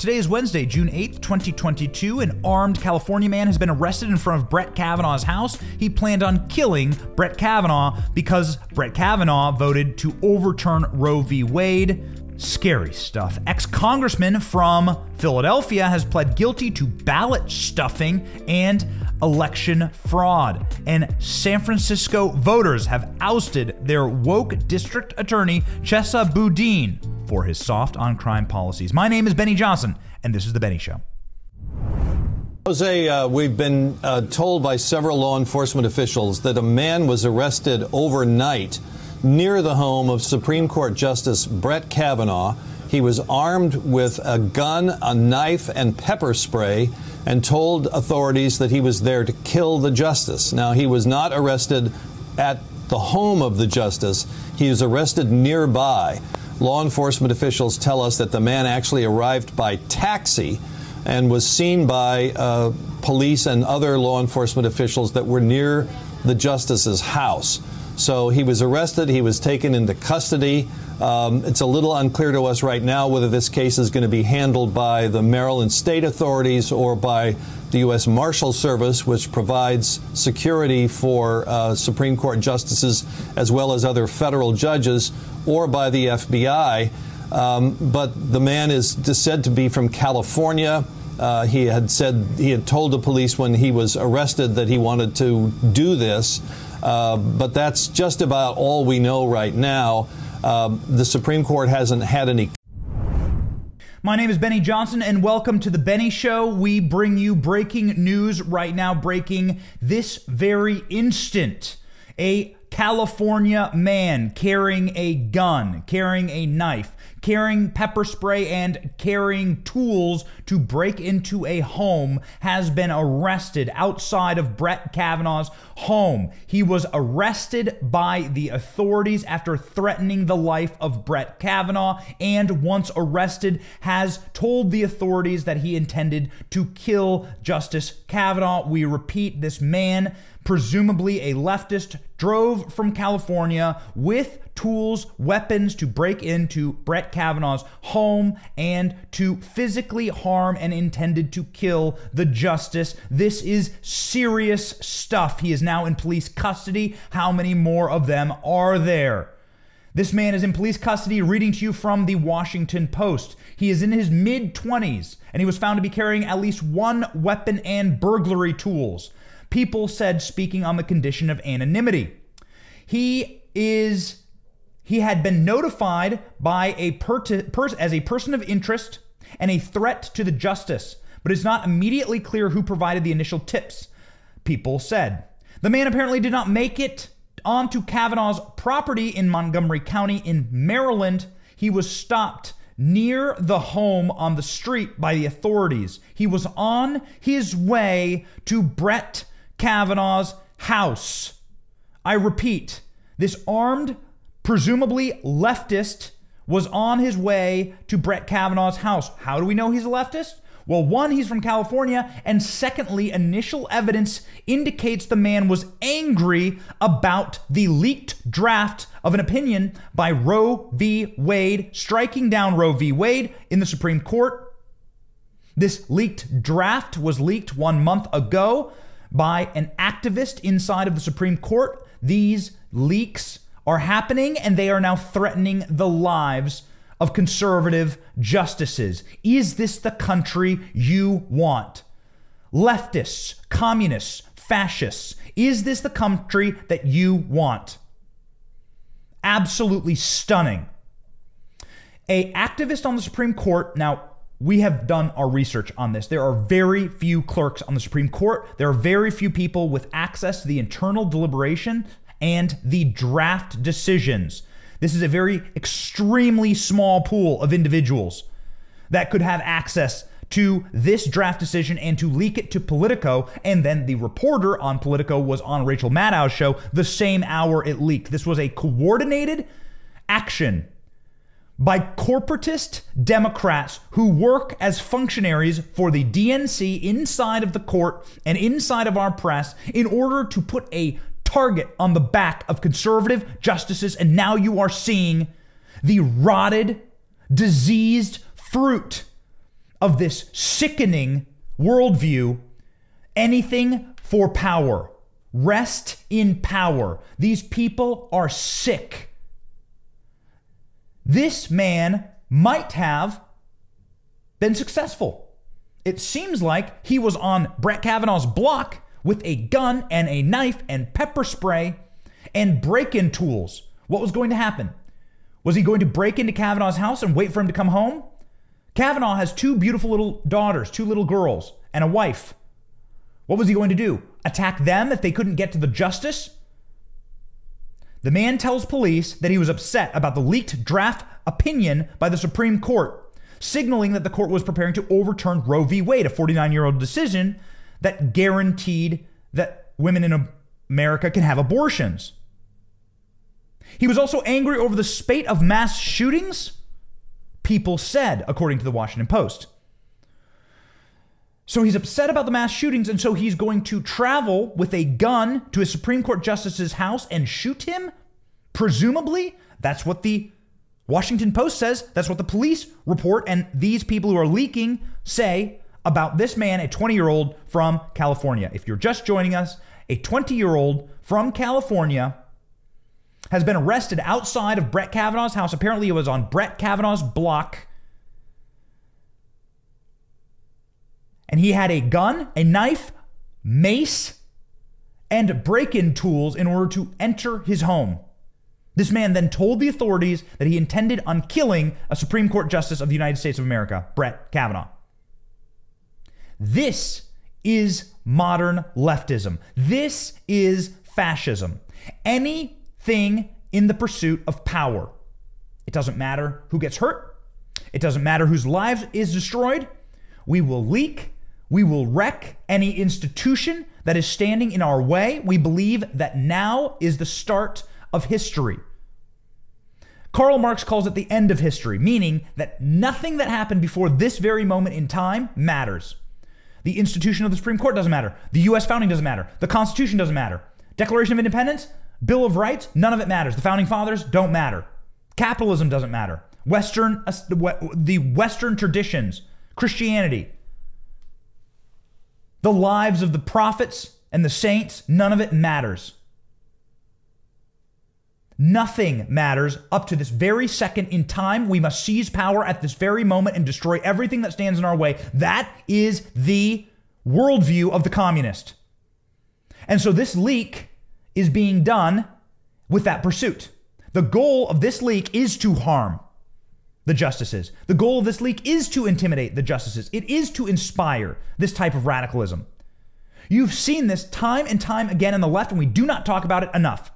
Today is Wednesday, June 8th, 2022. An armed California man has been arrested in front of Brett Kavanaugh's house. He planned on killing Brett Kavanaugh because Brett Kavanaugh voted to overturn Roe v. Wade. Scary stuff. Ex congressman from Philadelphia has pled guilty to ballot stuffing and election fraud. And San Francisco voters have ousted their woke district attorney, Chesa Boudin, for his soft on crime policies. My name is Benny Johnson, and this is The Benny Show. Jose, uh, we've been uh, told by several law enforcement officials that a man was arrested overnight near the home of Supreme Court Justice Brett Kavanaugh. He was armed with a gun, a knife, and pepper spray and told authorities that he was there to kill the justice. Now, he was not arrested at the home of the justice, he was arrested nearby. Law enforcement officials tell us that the man actually arrived by taxi and was seen by uh, police and other law enforcement officials that were near the justice's house. So he was arrested, he was taken into custody. Um, it's a little unclear to us right now whether this case is going to be handled by the Maryland state authorities or by the U.S. Marshal Service, which provides security for uh, Supreme Court justices as well as other federal judges, or by the FBI. Um, but the man is said to be from California. Uh, he had said he had told the police when he was arrested that he wanted to do this. Uh, but that's just about all we know right now. Uh, the Supreme Court hasn't had any. My name is Benny Johnson, and welcome to the Benny Show. We bring you breaking news right now, breaking this very instant. A California man carrying a gun, carrying a knife, carrying pepper spray and carrying tools to break into a home has been arrested outside of Brett Kavanaugh's home. He was arrested by the authorities after threatening the life of Brett Kavanaugh and once arrested has told the authorities that he intended to kill Justice Kavanaugh. We repeat, this man presumably a leftist, drove from California with tools, weapons to break into Brett Kavanaugh's home and to physically harm and intended to kill the justice. This is serious stuff. He is now in police custody. How many more of them are there? This man is in police custody, reading to you from the Washington Post. He is in his mid 20s, and he was found to be carrying at least one weapon and burglary tools people said speaking on the condition of anonymity. He is he had been notified by a per- per- as a person of interest and a threat to the justice, but it's not immediately clear who provided the initial tips. People said the man apparently did not make it onto Kavanaugh's property in Montgomery County in Maryland. He was stopped near the home on the street by the authorities. He was on his way to Brett Kavanaugh's house. I repeat, this armed, presumably leftist, was on his way to Brett Kavanaugh's house. How do we know he's a leftist? Well, one, he's from California, and secondly, initial evidence indicates the man was angry about the leaked draft of an opinion by Roe v. Wade, striking down Roe v. Wade in the Supreme Court. This leaked draft was leaked one month ago by an activist inside of the Supreme Court. These leaks are happening and they are now threatening the lives of conservative justices. Is this the country you want? Leftists, communists, fascists, is this the country that you want? Absolutely stunning. A activist on the Supreme Court, now we have done our research on this. There are very few clerks on the Supreme Court. There are very few people with access to the internal deliberation and the draft decisions. This is a very extremely small pool of individuals that could have access to this draft decision and to leak it to Politico. And then the reporter on Politico was on Rachel Maddow's show the same hour it leaked. This was a coordinated action by corporatist Democrats who work as functionaries for the DNC inside of the court and inside of our press in order to put a target on the back of conservative justices. And now you are seeing the rotted, diseased fruit of this sickening worldview anything for power. Rest in power. These people are sick. This man might have been successful. It seems like he was on Brett Kavanaugh's block with a gun and a knife and pepper spray and break in tools. What was going to happen? Was he going to break into Kavanaugh's house and wait for him to come home? Kavanaugh has two beautiful little daughters, two little girls, and a wife. What was he going to do? Attack them if they couldn't get to the justice? The man tells police that he was upset about the leaked draft opinion by the Supreme Court, signaling that the court was preparing to overturn Roe v. Wade, a 49 year old decision that guaranteed that women in America can have abortions. He was also angry over the spate of mass shootings, people said, according to the Washington Post. So he's upset about the mass shootings, and so he's going to travel with a gun to a Supreme Court justice's house and shoot him? Presumably, that's what the Washington Post says. That's what the police report, and these people who are leaking say about this man, a 20 year old from California. If you're just joining us, a 20 year old from California has been arrested outside of Brett Kavanaugh's house. Apparently, it was on Brett Kavanaugh's block and he had a gun, a knife, mace, and break in tools in order to enter his home. This man then told the authorities that he intended on killing a Supreme Court Justice of the United States of America, Brett Kavanaugh. This is modern leftism. This is fascism. Anything in the pursuit of power. It doesn't matter who gets hurt. It doesn't matter whose lives is destroyed. We will leak we will wreck any institution that is standing in our way. We believe that now is the start of history. Karl Marx calls it the end of history, meaning that nothing that happened before this very moment in time matters. The institution of the Supreme Court doesn't matter. The US founding doesn't matter. The Constitution doesn't matter. Declaration of Independence, Bill of Rights, none of it matters. The founding fathers don't matter. Capitalism doesn't matter. Western uh, the Western traditions, Christianity, the lives of the prophets and the saints, none of it matters. Nothing matters up to this very second in time. We must seize power at this very moment and destroy everything that stands in our way. That is the worldview of the communist. And so this leak is being done with that pursuit. The goal of this leak is to harm the justices. The goal of this leak is to intimidate the justices, it is to inspire this type of radicalism. You've seen this time and time again in the left, and we do not talk about it enough.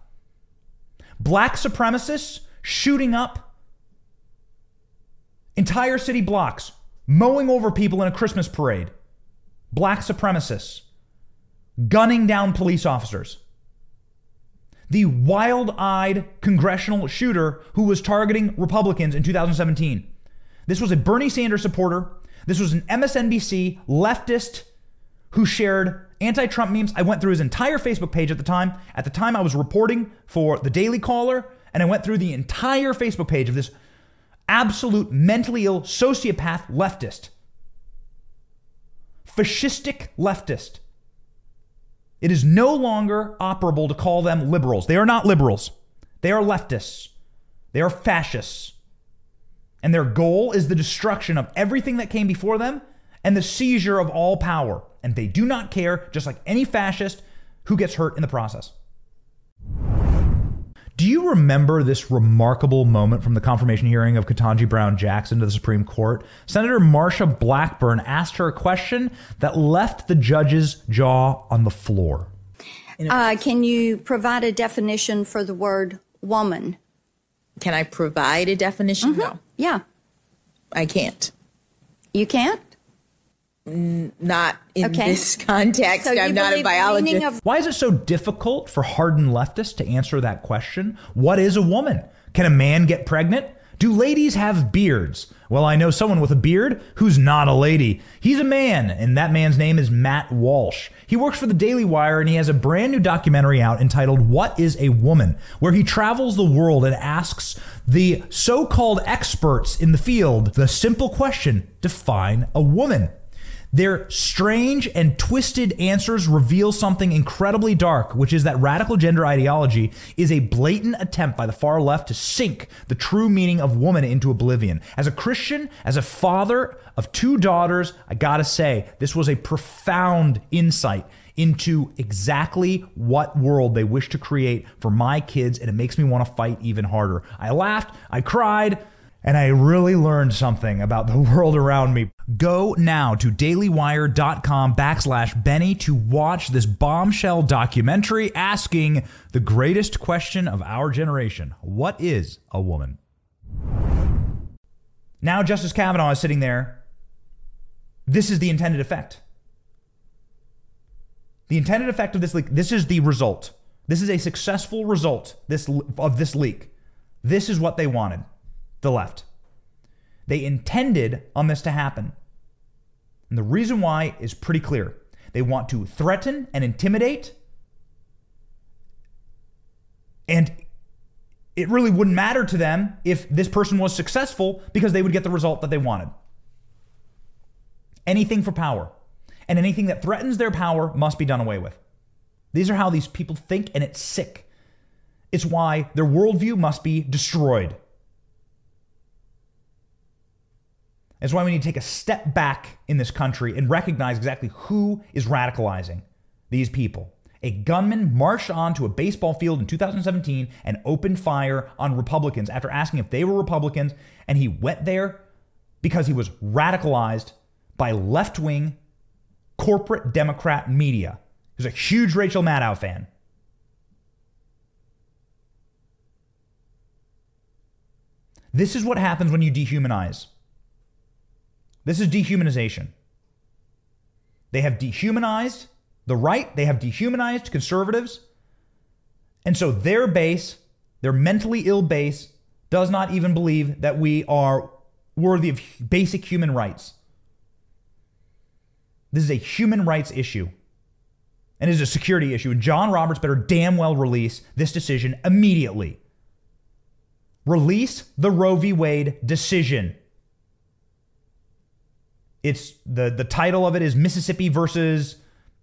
Black supremacists shooting up entire city blocks, mowing over people in a Christmas parade. Black supremacists gunning down police officers the wild eyed congressional shooter who was targeting Republicans in 2017. This was a Bernie Sanders supporter. This was an MSNBC leftist who shared anti Trump memes. I went through his entire Facebook page at the time. At the time, I was reporting for the Daily Caller, and I went through the entire Facebook page of this absolute mentally ill sociopath leftist, fascistic leftist it is no longer operable to call them liberals. They are not liberals, they are leftists, they are fascists. And their goal is the destruction of everything that came before them and the seizure of all power. And they do not care, just like any fascist who gets hurt in the process. Do you remember this remarkable moment from the confirmation hearing of Ketanji Brown Jackson to the Supreme Court? Senator Marsha Blackburn asked her a question that left the judge's jaw on the floor. Uh, can you provide a definition for the word woman? Can I provide a definition? Mm-hmm. No. Yeah. I can't. You can't? Not in Okay. this context. So I'm not a believe the meaning biologist. of Why is it so difficult for hardened leftists to answer that question? What is a woman? Can a man get pregnant? Do ladies have beards? Well, I know someone with a beard who's not a lady. He's a man, and that man's name is Matt Walsh. He works for the Daily Wire, and he has a brand new documentary out entitled What is a Woman? where he travels the world and asks the so called experts in the field the simple question define a woman. Their strange and twisted answers reveal something incredibly dark, which is that radical gender ideology is a blatant attempt by the far left to sink the true meaning of woman into oblivion. As a Christian, as a father of two daughters, I gotta say, this was a profound insight into exactly what world they wish to create for my kids, and it makes me want to fight even harder. I laughed, I cried, and I really learned something about the world around me. Go now to dailywire.com backslash Benny to watch this bombshell documentary asking the greatest question of our generation What is a woman? Now, Justice Kavanaugh is sitting there. This is the intended effect. The intended effect of this leak, this is the result. This is a successful result this, of this leak. This is what they wanted the left. They intended on this to happen. And the reason why is pretty clear. They want to threaten and intimidate. And it really wouldn't matter to them if this person was successful because they would get the result that they wanted. Anything for power. And anything that threatens their power must be done away with. These are how these people think, and it's sick. It's why their worldview must be destroyed. That's why we need to take a step back in this country and recognize exactly who is radicalizing these people. A gunman marched onto a baseball field in 2017 and opened fire on Republicans after asking if they were Republicans, and he went there because he was radicalized by left wing corporate Democrat media. He's a huge Rachel Maddow fan. This is what happens when you dehumanize. This is dehumanization. They have dehumanized the right, they have dehumanized conservatives. And so their base, their mentally ill base, does not even believe that we are worthy of basic human rights. This is a human rights issue. And it is a security issue. And John Roberts better damn well release this decision immediately. Release the Roe v. Wade decision. It's the the title of it is Mississippi versus.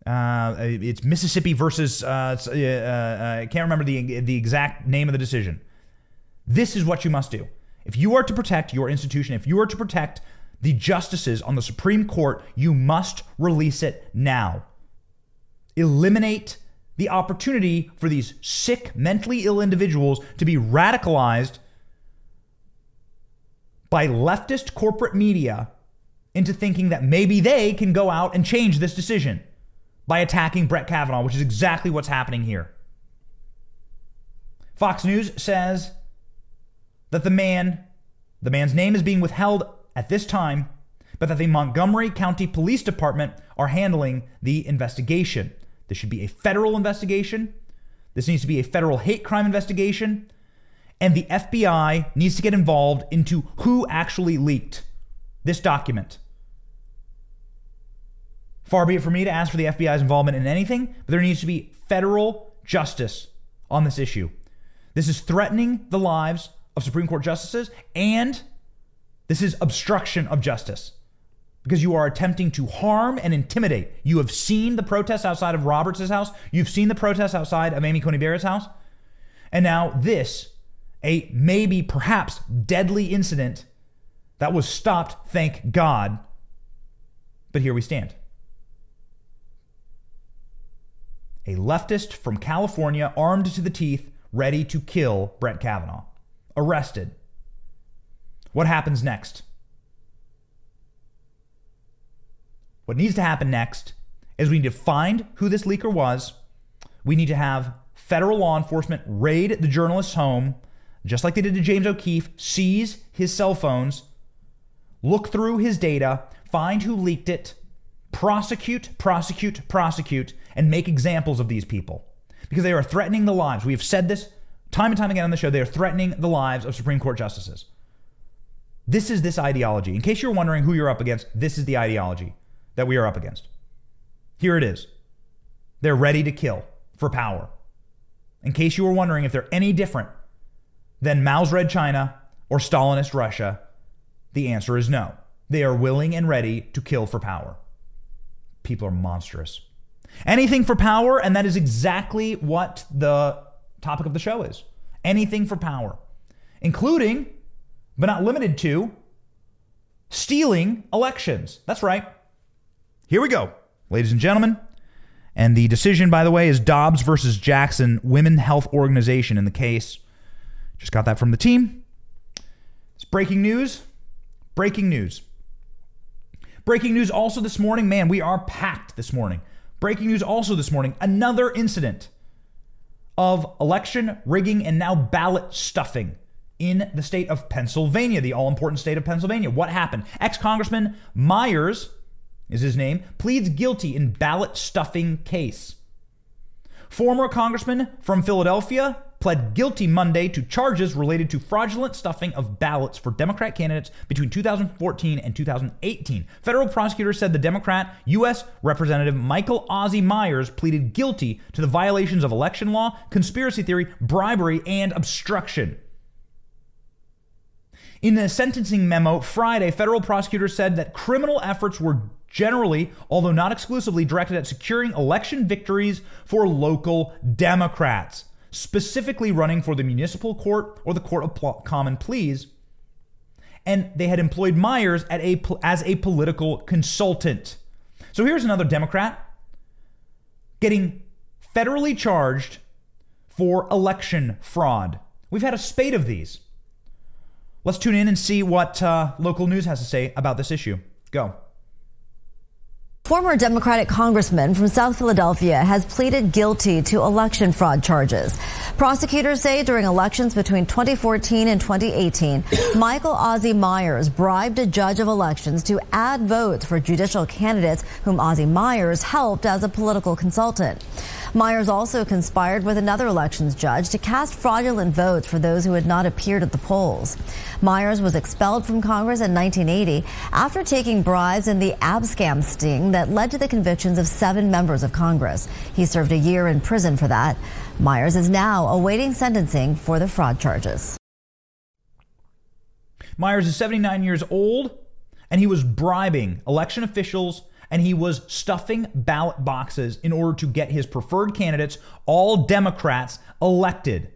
Uh, it's Mississippi versus. Uh, uh, uh, I can't remember the the exact name of the decision. This is what you must do if you are to protect your institution. If you are to protect the justices on the Supreme Court, you must release it now. Eliminate the opportunity for these sick, mentally ill individuals to be radicalized by leftist corporate media into thinking that maybe they can go out and change this decision by attacking Brett Kavanaugh, which is exactly what's happening here. Fox News says that the man, the man's name is being withheld at this time, but that the Montgomery County Police Department are handling the investigation. This should be a federal investigation. This needs to be a federal hate crime investigation. And the FBI needs to get involved into who actually leaked this document. Far be it for me to ask for the FBI's involvement in anything, but there needs to be federal justice on this issue. This is threatening the lives of Supreme Court justices, and this is obstruction of justice because you are attempting to harm and intimidate. You have seen the protests outside of Roberts' house, you've seen the protests outside of Amy Coney Barrett's house, and now this, a maybe perhaps deadly incident that was stopped, thank God. But here we stand. A leftist from California, armed to the teeth, ready to kill Brett Kavanaugh. Arrested. What happens next? What needs to happen next is we need to find who this leaker was. We need to have federal law enforcement raid the journalist's home, just like they did to James O'Keefe, seize his cell phones, look through his data, find who leaked it, prosecute, prosecute, prosecute, and make examples of these people because they are threatening the lives. We have said this time and time again on the show. They are threatening the lives of Supreme Court justices. This is this ideology. In case you're wondering who you're up against, this is the ideology that we are up against. Here it is. They're ready to kill for power. In case you were wondering if they're any different than Mao's Red China or Stalinist Russia, the answer is no. They are willing and ready to kill for power. People are monstrous. Anything for power, and that is exactly what the topic of the show is. Anything for power, including, but not limited to, stealing elections. That's right. Here we go, ladies and gentlemen. And the decision, by the way, is Dobbs versus Jackson Women Health Organization in the case. Just got that from the team. It's breaking news. Breaking news. Breaking news also this morning. Man, we are packed this morning. Breaking news also this morning. Another incident of election rigging and now ballot stuffing in the state of Pennsylvania, the all important state of Pennsylvania. What happened? Ex Congressman Myers is his name, pleads guilty in ballot stuffing case. Former congressman from Philadelphia pled guilty Monday to charges related to fraudulent stuffing of ballots for Democrat candidates between 2014 and 2018. Federal prosecutors said the Democrat U.S. Representative Michael Ozzie Myers pleaded guilty to the violations of election law, conspiracy theory, bribery, and obstruction. In a sentencing memo Friday, federal prosecutors said that criminal efforts were generally, although not exclusively, directed at securing election victories for local Democrats, specifically running for the municipal court or the court of common pleas. And they had employed Myers a, as a political consultant. So here's another Democrat getting federally charged for election fraud. We've had a spate of these. Let's tune in and see what uh, local news has to say about this issue. Go. Former Democratic congressman from South Philadelphia has pleaded guilty to election fraud charges. Prosecutors say during elections between 2014 and 2018, Michael Ozzie Myers bribed a judge of elections to add votes for judicial candidates whom Ozzie Myers helped as a political consultant. Myers also conspired with another elections judge to cast fraudulent votes for those who had not appeared at the polls. Myers was expelled from Congress in 1980 after taking bribes in the abscam sting that led to the convictions of seven members of Congress. He served a year in prison for that. Myers is now awaiting sentencing for the fraud charges. Myers is 79 years old, and he was bribing election officials and he was stuffing ballot boxes in order to get his preferred candidates, all Democrats, elected.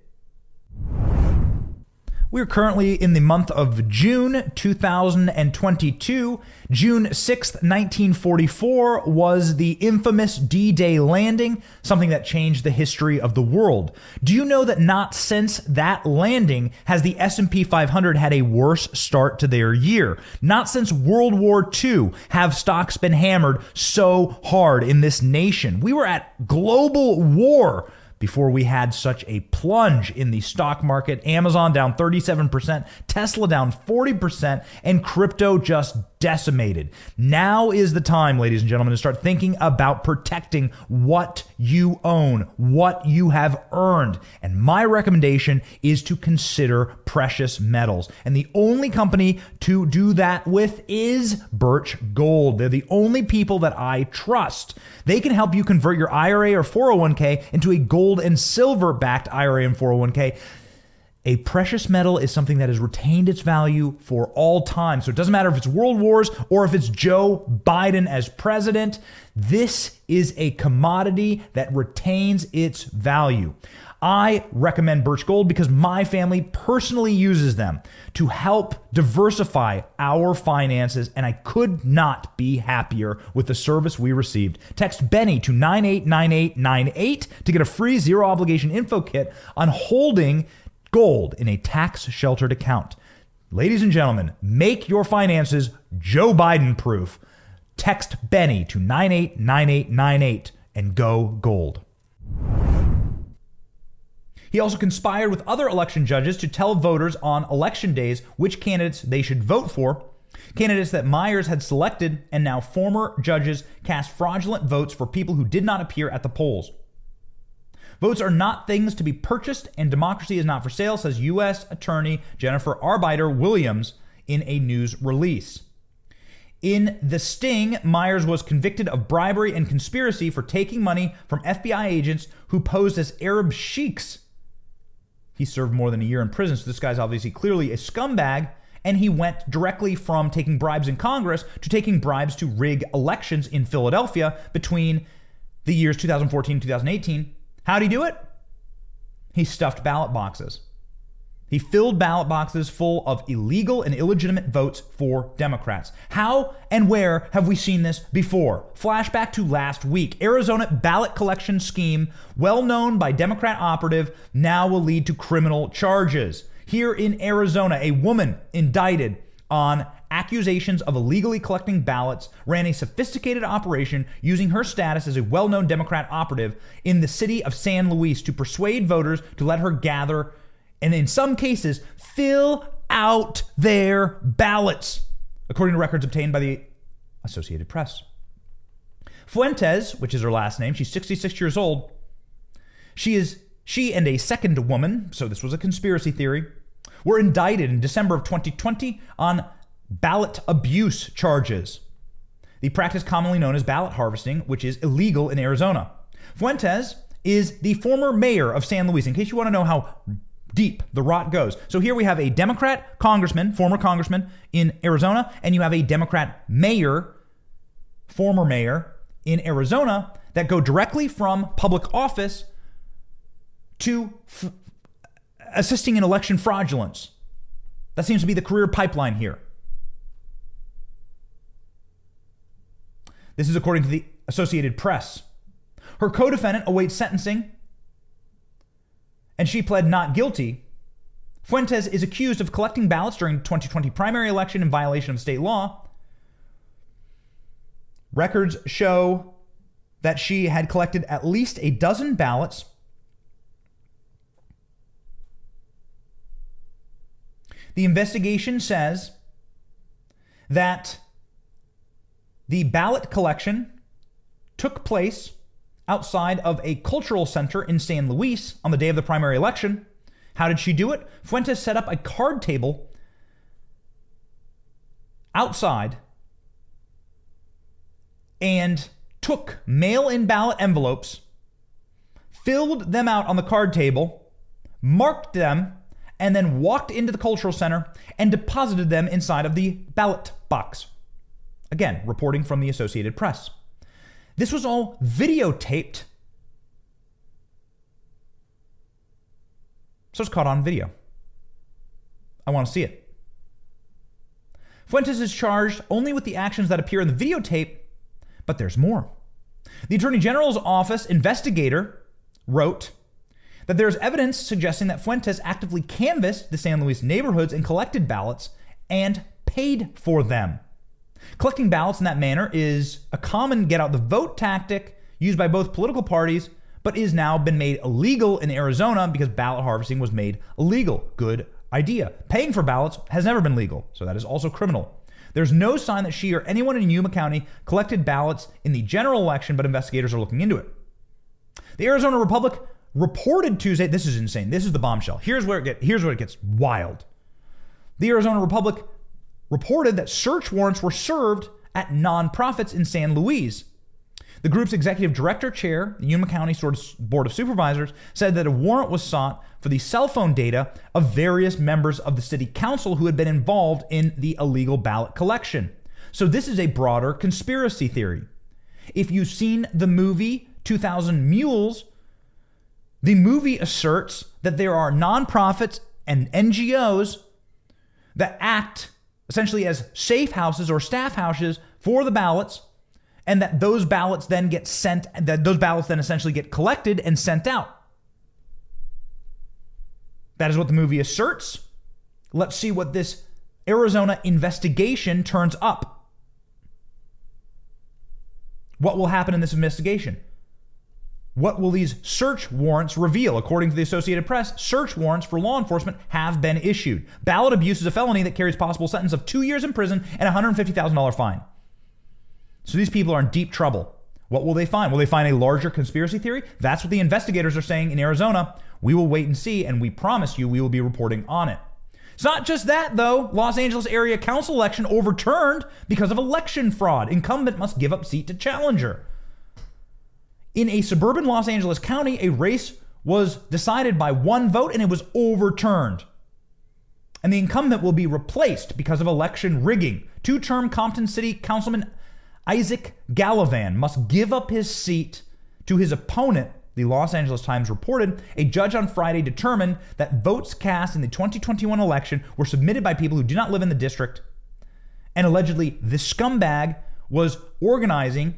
We're currently in the month of June 2022. June 6th, 1944 was the infamous D-Day landing, something that changed the history of the world. Do you know that not since that landing has the S&P 500 had a worse start to their year? Not since World War II have stocks been hammered so hard in this nation. We were at global war before we had such a plunge in the stock market. Amazon down 37%, Tesla down 40%, and crypto just decimated. Now is the time, ladies and gentlemen, to start thinking about protecting what you own, what you have earned. And my recommendation is to consider precious metals. And the only company to do that with is Birch Gold. They're the only people that I trust. They can help you convert your IRA or 401k into a gold and silver backed IRA and 401k a precious metal is something that has retained its value for all time. So it doesn't matter if it's world wars or if it's Joe Biden as president. This is a commodity that retains its value. I recommend Birch Gold because my family personally uses them to help diversify our finances, and I could not be happier with the service we received. Text Benny to 989898 to get a free zero obligation info kit on holding gold in a tax sheltered account. Ladies and gentlemen, make your finances Joe Biden proof. Text Benny to 989898 and go gold. He also conspired with other election judges to tell voters on election days which candidates they should vote for. Candidates that Myers had selected and now former judges cast fraudulent votes for people who did not appear at the polls. Votes are not things to be purchased, and democracy is not for sale, says U.S. Attorney Jennifer Arbittier Williams in a news release. In the sting, Myers was convicted of bribery and conspiracy for taking money from FBI agents who posed as Arab sheiks. He served more than a year in prison, so this guy's obviously clearly a scumbag, and he went directly from taking bribes in Congress to taking bribes to rig elections in Philadelphia between the years 2014 and 2018. How'd he do it? He stuffed ballot boxes. He filled ballot boxes full of illegal and illegitimate votes for Democrats. How and where have we seen this before? Flashback to last week. Arizona ballot collection scheme, well known by Democrat operative, now will lead to criminal charges. Here in Arizona, a woman indicted on accusations of illegally collecting ballots ran a sophisticated operation using her status as a well known Democrat operative in the city of San Luis to persuade voters to let her gather and in some cases, fill out their ballots, according to records obtained by the Associated Press. Fuentes, which is her last name, she's 66 years old. She is she and a second woman, so this was a conspiracy theory, were indicted in December of 2020 on ballot abuse charges. The practice commonly known as ballot harvesting, which is illegal in Arizona. Fuentes is the former mayor of San Luis. In case you want to know how deep the rot goes. So here we have a Democrat congressman, former congressman in Arizona, and you have a Democrat mayor, former mayor in Arizona, that go directly from public office to f- assisting in election fraudulence. That seems to be the career pipeline here. This is according to the Associated Press. Her co defendant awaits sentencing and she pled not guilty. Fuentes is accused of collecting ballots during the 2020 primary election in violation of state law. Records show that she had collected at least a dozen ballots. The investigation says that the ballot collection took place outside of a cultural center in San Luis on the day of the primary election. How did she do it? Fuentes set up a card table outside and took mail in ballot envelopes, filled them out on the card table, marked them, and then walked into the cultural center and deposited them inside of the ballot box. Again, reporting from the Associated Press. This was all videotaped. So it's caught on video. I want to see it. Fuentes is charged only with the actions that appear in the videotape, but there's more. The Attorney General's office investigator wrote that there's evidence suggesting that Fuentes actively canvassed the San Luis neighborhoods and collected ballots and paid for them. Collecting ballots in that manner is a common get out the vote tactic used by both political parties, but is now been made illegal in Arizona because ballot harvesting was made illegal. Good idea. Paying for ballots has never been legal, so that is also criminal. There's no sign that she or anyone in Yuma County collected ballots in the general election, but investigators are looking into it. The Arizona Republic reported Tuesday. This is insane. This is the bombshell. Here's where it get. Here's where it gets wild. The Arizona Republic reported that search warrants were served at nonprofits in San Luis. The group's executive director chair, the Yuma County Board of Supervisors, said that a warrant was sought for the cell phone data of various members of the city council who had been involved in the illegal ballot collection. So, this is a broader conspiracy theory. If you've seen the movie 2000 Mules, the movie asserts that there are nonprofits and NGOs that act essentially as safe houses or staff houses for the ballots, and that those ballots then get sent, that those ballots then essentially get collected and sent out. That is what the movie asserts. Let's see what this Arizona investigation turns up. What will happen in this investigation? What will these search warrants reveal? According to the Associated Press, search warrants for law enforcement have been issued. Ballot abuse is a felony that carries possible sentence of two years in prison and a $150,000 fine. So these people are in deep trouble. What will they find? Will they find a larger conspiracy theory? That's what the investigators are saying in Arizona. We will wait and see, and we promise you we will be reporting on it. It's not just that, though. Los Angeles area council election overturned because of election fraud. Incumbent must give up seat to challenger. In a suburban Los Angeles county, a race was decided by one vote and it was overturned. And the incumbent will be replaced because of election rigging. Two term Compton City Councilman Isaac Gallivan must give up his seat to his opponent the Los Angeles Times reported, a judge on Friday determined that votes cast in the 2021 election were submitted by people who do not live in the district. And allegedly, the scumbag was organizing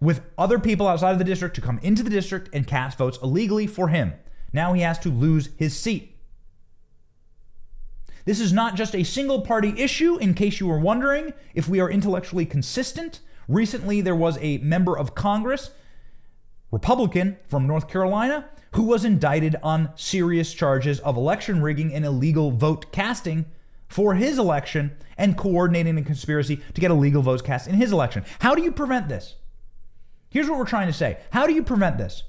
with other people outside of the district to come into the district and cast votes illegally for him. Now he has to lose his seat. This is not just a single party issue, in case you were wondering if we are intellectually consistent. Recently, there was a member of Congress Republican from North Carolina who was indicted on serious charges of election rigging and illegal vote casting for his election and coordinating a conspiracy to get illegal votes cast in his election. How do you prevent this? Here's what we're trying to say. How do you prevent this?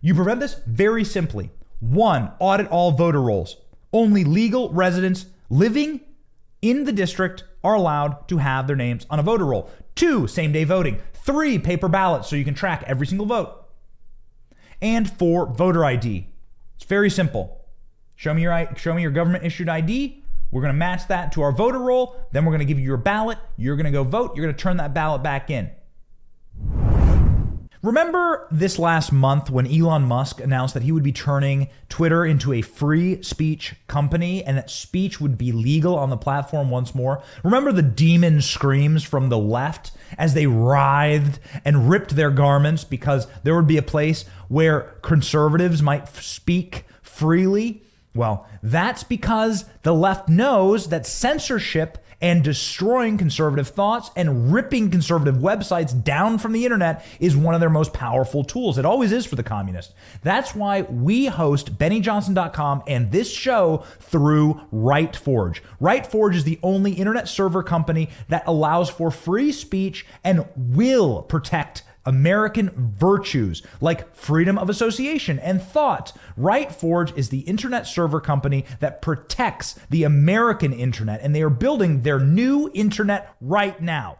You prevent this very simply. One, audit all voter rolls. Only legal residents living in the district are allowed to have their names on a voter roll. Two, same day voting. Three, paper ballots so you can track every single vote and for voter ID. It's very simple. Show me your show me your government issued ID. We're going to match that to our voter roll. Then we're going to give you your ballot. You're going to go vote. You're going to turn that ballot back in. Remember this last month when Elon Musk announced that he would be turning Twitter into a free speech company and that speech would be legal on the platform once more? Remember the demon screams from the left as they writhed and ripped their garments because there would be a place where conservatives might speak freely? Well, that's because the left knows that censorship and destroying conservative thoughts and ripping conservative websites down from the internet is one of their most powerful tools. It always is for the communists. That's why we host BennyJohnson.com and this show through RightForge. RightForge is the only internet server company that allows for free speech and will protect American virtues like freedom of association and thought. RightForge is the internet server company that protects the American internet, and they are building their new internet right now.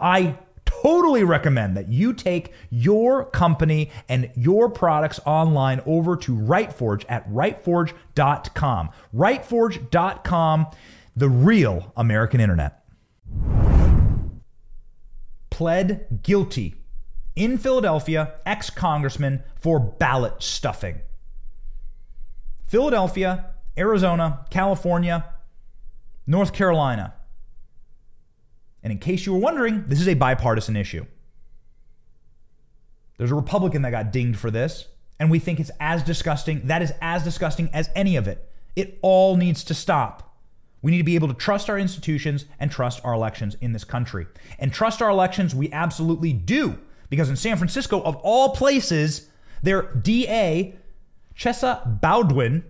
I totally recommend that you take your company and your products online over to RightForge at rightforge.com. RightForge.com, the real American internet. Pled guilty in Philadelphia, ex congressman for ballot stuffing. Philadelphia, Arizona, California, North Carolina. And in case you were wondering, this is a bipartisan issue. There's a Republican that got dinged for this, and we think it's as disgusting. That is as disgusting as any of it. It all needs to stop. We need to be able to trust our institutions and trust our elections in this country. And trust our elections, we absolutely do. Because in San Francisco, of all places, their DA, Chesa Boudin,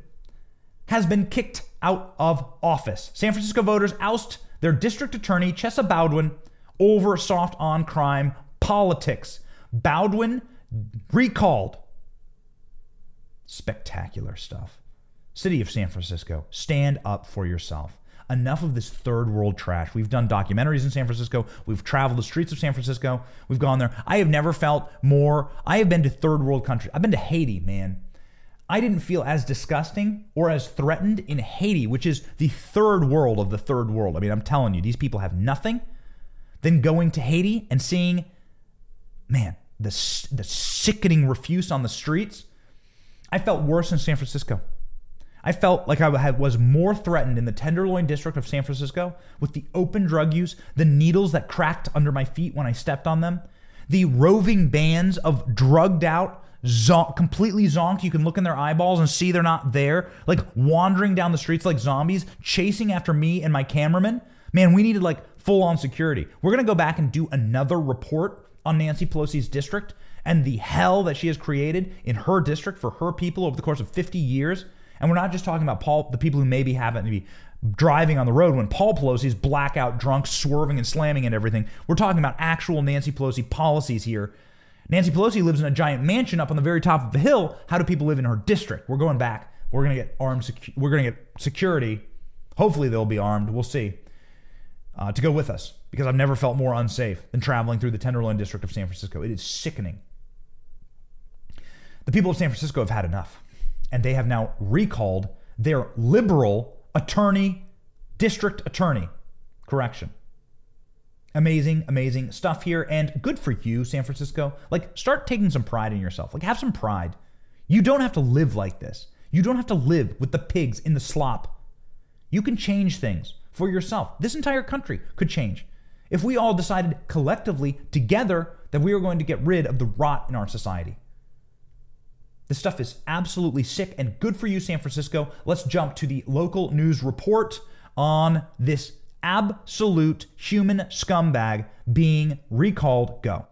has been kicked out of office. San Francisco voters oust their district attorney, Chesa Boudin, over soft on crime politics. Boudin recalled. Spectacular stuff. City of San Francisco, stand up for yourself enough of this third world trash. We've done documentaries in San Francisco. We've traveled the streets of San Francisco. We've gone there. I have never felt more. I have been to third world countries. I've been to Haiti, man. I didn't feel as disgusting or as threatened in Haiti, which is the third world of the third world. I mean, I'm telling you, these people have nothing. Then going to Haiti and seeing, man, the, the sickening refuse on the streets. I felt worse in San Francisco. I felt like I was more threatened in the Tenderloin district of San Francisco with the open drug use, the needles that cracked under my feet when I stepped on them, the roving bands of drugged out, zonk, completely zonked. You can look in their eyeballs and see they're not there, like wandering down the streets like zombies, chasing after me and my cameraman. Man, we needed like full on security. We're going to go back and do another report on Nancy Pelosi's district and the hell that she has created in her district for her people over the course of 50 years. And we're not just talking about Paul, the people who maybe happen to be driving on the road when Paul Pelosi is blackout drunk, swerving and slamming and everything. We're talking about actual Nancy Pelosi policies here. Nancy Pelosi lives in a giant mansion up on the very top of the hill. How do people live in her district? We're going back. We're going to get armed. Secu- we're going to get security Hopefully, they'll be armed. We'll see. Uh, to go with us because I've never felt more unsafe than traveling through the Tenderloin district of San Francisco. It is sickening. The people of San Francisco have had enough, and they have now recalled their liberal attorney, district attorney. Correction. Amazing, amazing stuff here, and good for you, San Francisco. Like, start taking some pride in yourself. Like, have some pride. You don't have to live like this. You don't have to live with the pigs in the slop. You can change things for yourself. This entire country could change if we all decided collectively, together, that we are going to get rid of the rot in our society. This stuff is absolutely sick and good for you, San Francisco. Let's jump to the local news report on this absolute human scumbag being recalled. Go.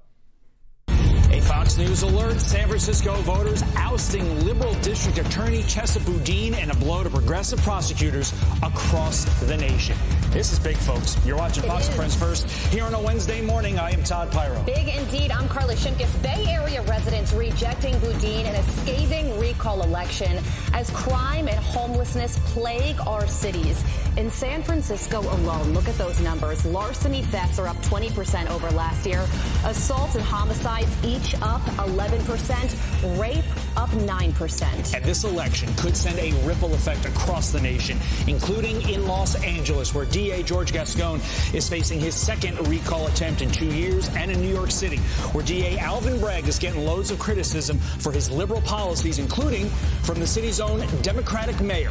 A Fox News alert San Francisco voters ousting liberal district attorney Chesa Boudin and a blow to progressive prosecutors across the nation. This is big, folks. You're watching Fox Friends First. Here on a Wednesday morning, I am Todd Piro. Big indeed. I'm Carley Shimkus. Bay Area residents rejecting Boudin in a scathing recall election as crime and homelessness plague our cities. In San Francisco alone, look at those numbers. Larceny thefts are up 20% over last year. Assaults and homicides each up 11%. Rape up 9%. And this election could send a ripple effect across the nation, including in Los Angeles, where DA George Gascon is facing his second recall attempt in two years, and in New York City, where DA Alvin Bragg is getting loads of criticism for his liberal policies, including from the city's own Democratic mayor.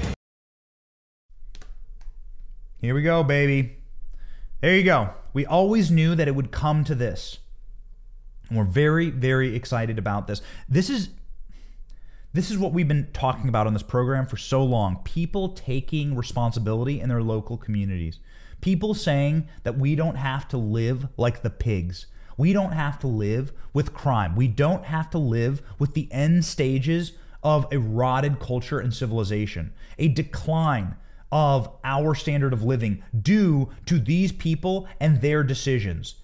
Here we go, baby. There you go. We always knew that it would come to this. And we're very, very excited about this. This is this is what we've been talking about on this program for so long. People taking responsibility in their local communities. People saying that we don't have to live like the pigs. We don't have to live with crime. We don't have to live with the end stages of a rotted culture and civilization, a decline of our standard of living due to these people and their decisions.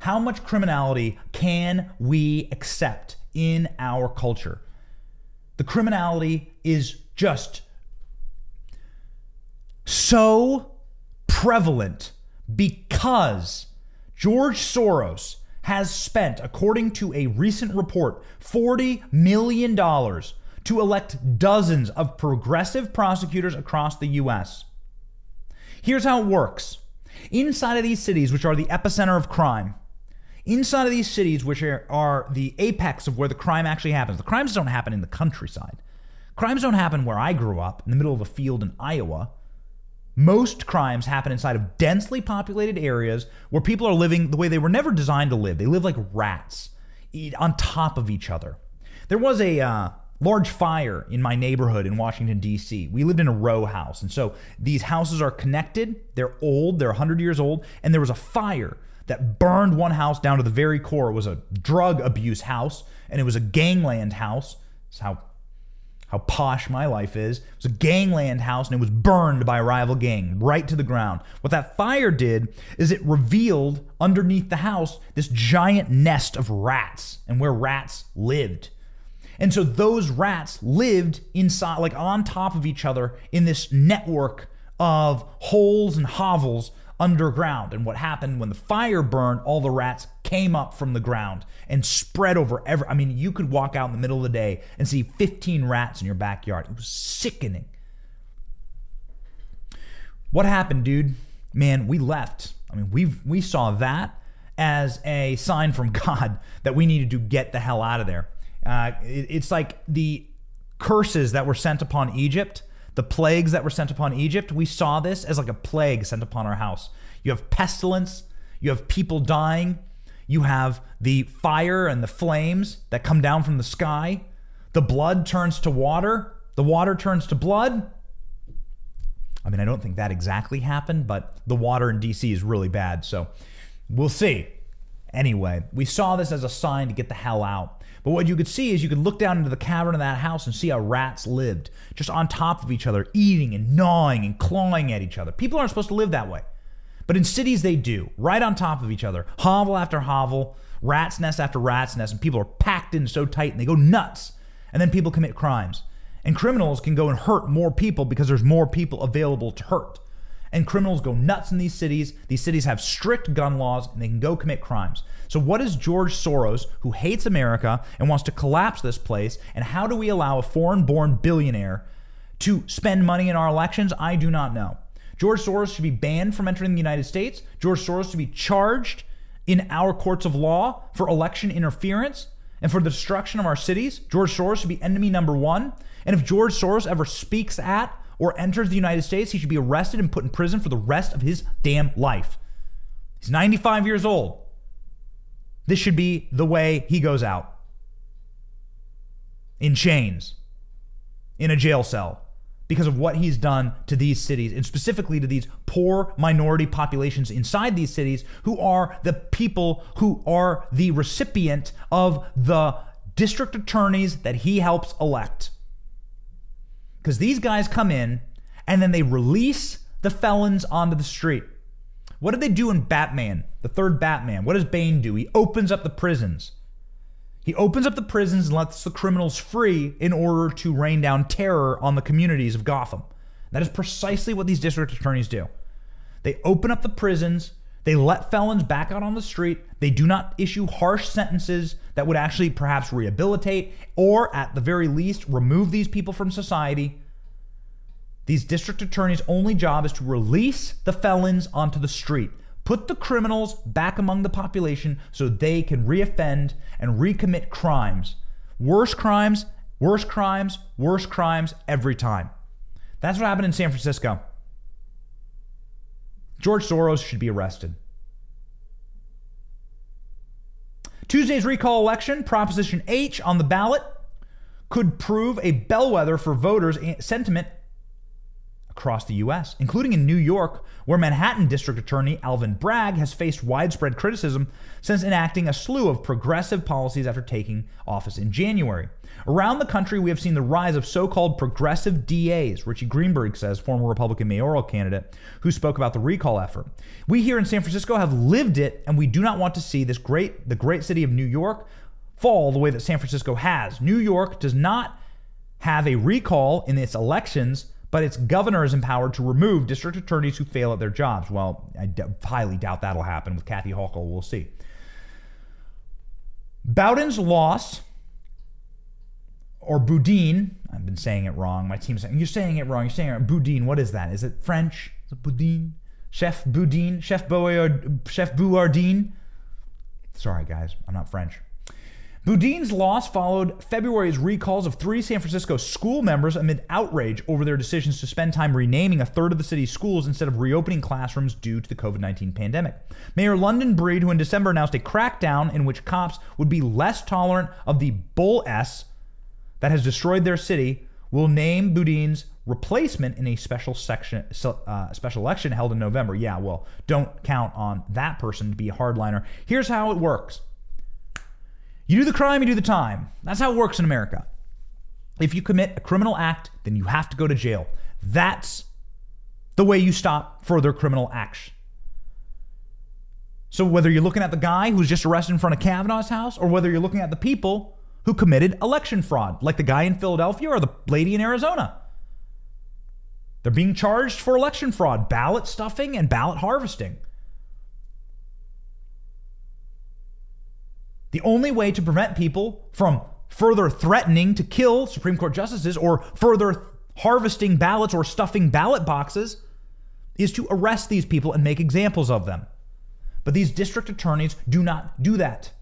How much criminality can we accept in our culture? The criminality is just so prevalent because George Soros has spent, according to a recent report, $40 million to elect dozens of progressive prosecutors across the U.S. Here's how it works inside of these cities, which are the epicenter of crime, inside of these cities, which are, are, the apex of where the crime actually happens, the crimes don't happen in the countryside. Crimes don't happen where I grew up, in the middle of a field in Iowa. Most crimes happen inside of densely populated areas where people are living the way they were never designed to live. They live like rats, on top of each other. There was a uh, large fire in my neighborhood in Washington, D.C. We lived in a row house. And so these houses are connected. They're old, they're 100 years old. And there was a fire that burned one house down to the very core. It was a drug abuse house, and it was a gangland house. That's how, how posh my life is. It was a gangland house, and it was burned by a rival gang right to the ground. What that fire did is it revealed underneath the house this giant nest of rats and where rats lived. And so those rats lived inside, like on top of each other in this network of holes and hovels underground. And what happened when the fire burned, all the rats came up from the ground and spread over every. I mean, you could walk out in the middle of the day and see 15 rats in your backyard. It was sickening. What happened, dude? Man, we left. I mean, we we saw that as a sign from God that we needed to get the hell out of there. Uh, it, it's like the curses that were sent upon Egypt, the plagues that were sent upon Egypt. We saw this as like a plague sent upon our house. You have pestilence, you have people dying, you have the fire and the flames that come down from the sky. The blood turns to water, the water turns to blood. I mean, I don't think that exactly happened, but the water in DC is really bad. So we'll see. Anyway, we saw this as a sign to get the hell out. But what you could see is you could look down into the cavern of that house and see how rats lived, just on top of each other, eating and gnawing and clawing at each other. People aren't supposed to live that way. But in cities, they do, right on top of each other, hovel after hovel, rat's nest after rat's nest, and people are packed in so tight and they go nuts. And then people commit crimes. And criminals can go and hurt more people because there's more people available to hurt. And criminals go nuts in these cities. These cities have strict gun laws and they can go commit crimes. So, what is George Soros, who hates America and wants to collapse this place, and how do we allow a foreign born billionaire to spend money in our elections? I do not know. George Soros should be banned from entering the United States. George Soros should be charged in our courts of law for election interference and for the destruction of our cities. George Soros should be enemy number one. And if George Soros ever speaks at or enters the United States, he should be arrested and put in prison for the rest of his damn life. He's 95 years old. This should be the way he goes out in chains, in a jail cell, because of what he's done to these cities, and specifically to these poor minority populations inside these cities who are the people who are the recipient of the district attorneys that he helps elect. Because these guys come in and then they release the felons onto the street. What did they do in Batman, the third Batman? What does Bane do? He opens up the prisons. He opens up the prisons and lets the criminals free in order to rain down terror on the communities of Gotham. That is precisely what these district attorneys do. They open up the prisons, they let felons back out on the street, they do not issue harsh sentences that would actually perhaps rehabilitate or, at the very least, remove these people from society. These district attorneys' only job is to release the felons onto the street, put the criminals back among the population so they can reoffend and recommit crimes. Worse crimes, worse crimes, worse crimes every time. That's what happened in San Francisco. George Soros should be arrested. Tuesday's recall election, Proposition H on the ballot, could prove a bellwether for voters' sentiment across the U.S., including in New York, where Manhattan District Attorney Alvin Bragg has faced widespread criticism since enacting a slew of progressive policies after taking office in January. Around the country, we have seen the rise of so called progressive DAs, Richie Greenberg says, former Republican mayoral candidate, who spoke about the recall effort. We here in San Francisco have lived it, and we do not want to see this great, the great city of New York fall the way that San Francisco has. New York does not have a recall in its elections but its governor is empowered to remove district attorneys who fail at their jobs. Well, I d- highly doubt that'll happen with Kathy Hochul. We'll see. Bowden's loss, or Boudin, I've been saying it wrong. My team's saying, You're saying it wrong. You're saying it wrong. Boudin, what is that? Is it French? Is it Boudin? Chef Boudin? Chef Boyard, Chef Bouardine? Sorry, guys. I'm not French. Boudin's loss followed February's recalls of three San Francisco school members amid outrage over their decisions to spend time renaming a third of the city's schools instead of reopening classrooms due to the COVID 19 pandemic. Mayor London Breed, who in December announced a crackdown in which cops would be less tolerant of the bull S that has destroyed their city, will name Boudin's replacement in a special section, uh, special election held in November. Yeah, well, don't count on that person to be a hardliner. Here's how it works. You do the crime, you do the time. That's how it works in America. If you commit a criminal act, then you have to go to jail. That's the way you stop further criminal acts. So whether you're looking at the guy who's just arrested in front of Kavanaugh's house, or whether you're looking at the people who committed election fraud, like the guy in Philadelphia or the lady in Arizona. They're being charged for election fraud, ballot stuffing, and ballot harvesting. The only way to prevent people from further threatening to kill Supreme Court justices or further harvesting ballots or stuffing ballot boxes is to arrest these people and make examples of them. But these district attorneys do not do that.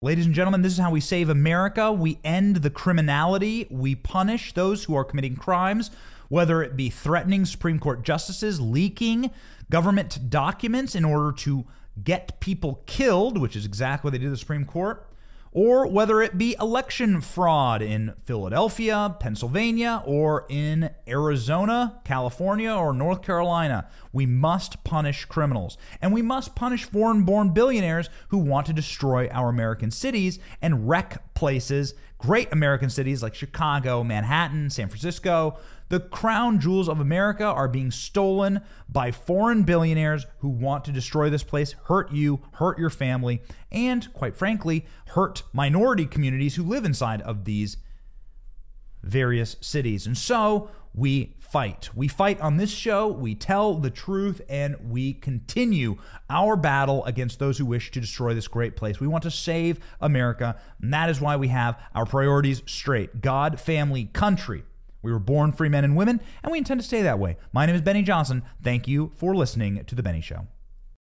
Ladies and gentlemen, this is how we save America. We end the criminality. We punish those who are committing crimes, whether it be threatening Supreme Court justices, leaking government documents in order to get people killed, which is exactly what they did to the Supreme Court, or whether it be election fraud in Philadelphia, Pennsylvania, or in Arizona, California, or North Carolina. We must punish criminals. And we must punish foreign born billionaires who want to destroy our American cities and wreck places, great American cities like Chicago, Manhattan, San Francisco, the crown jewels of America are being stolen by foreign billionaires who want to destroy this place, hurt you, hurt your family, and quite frankly, hurt minority communities who live inside of these various cities. And so we fight. We fight on this show, we tell the truth, and we continue our battle against those who wish to destroy this great place. We want to save America, and that is why we have our priorities straight God, family, country. We were born free men and women, and we intend to stay that way. My name is Benny Johnson. Thank you for listening to The Benny Show.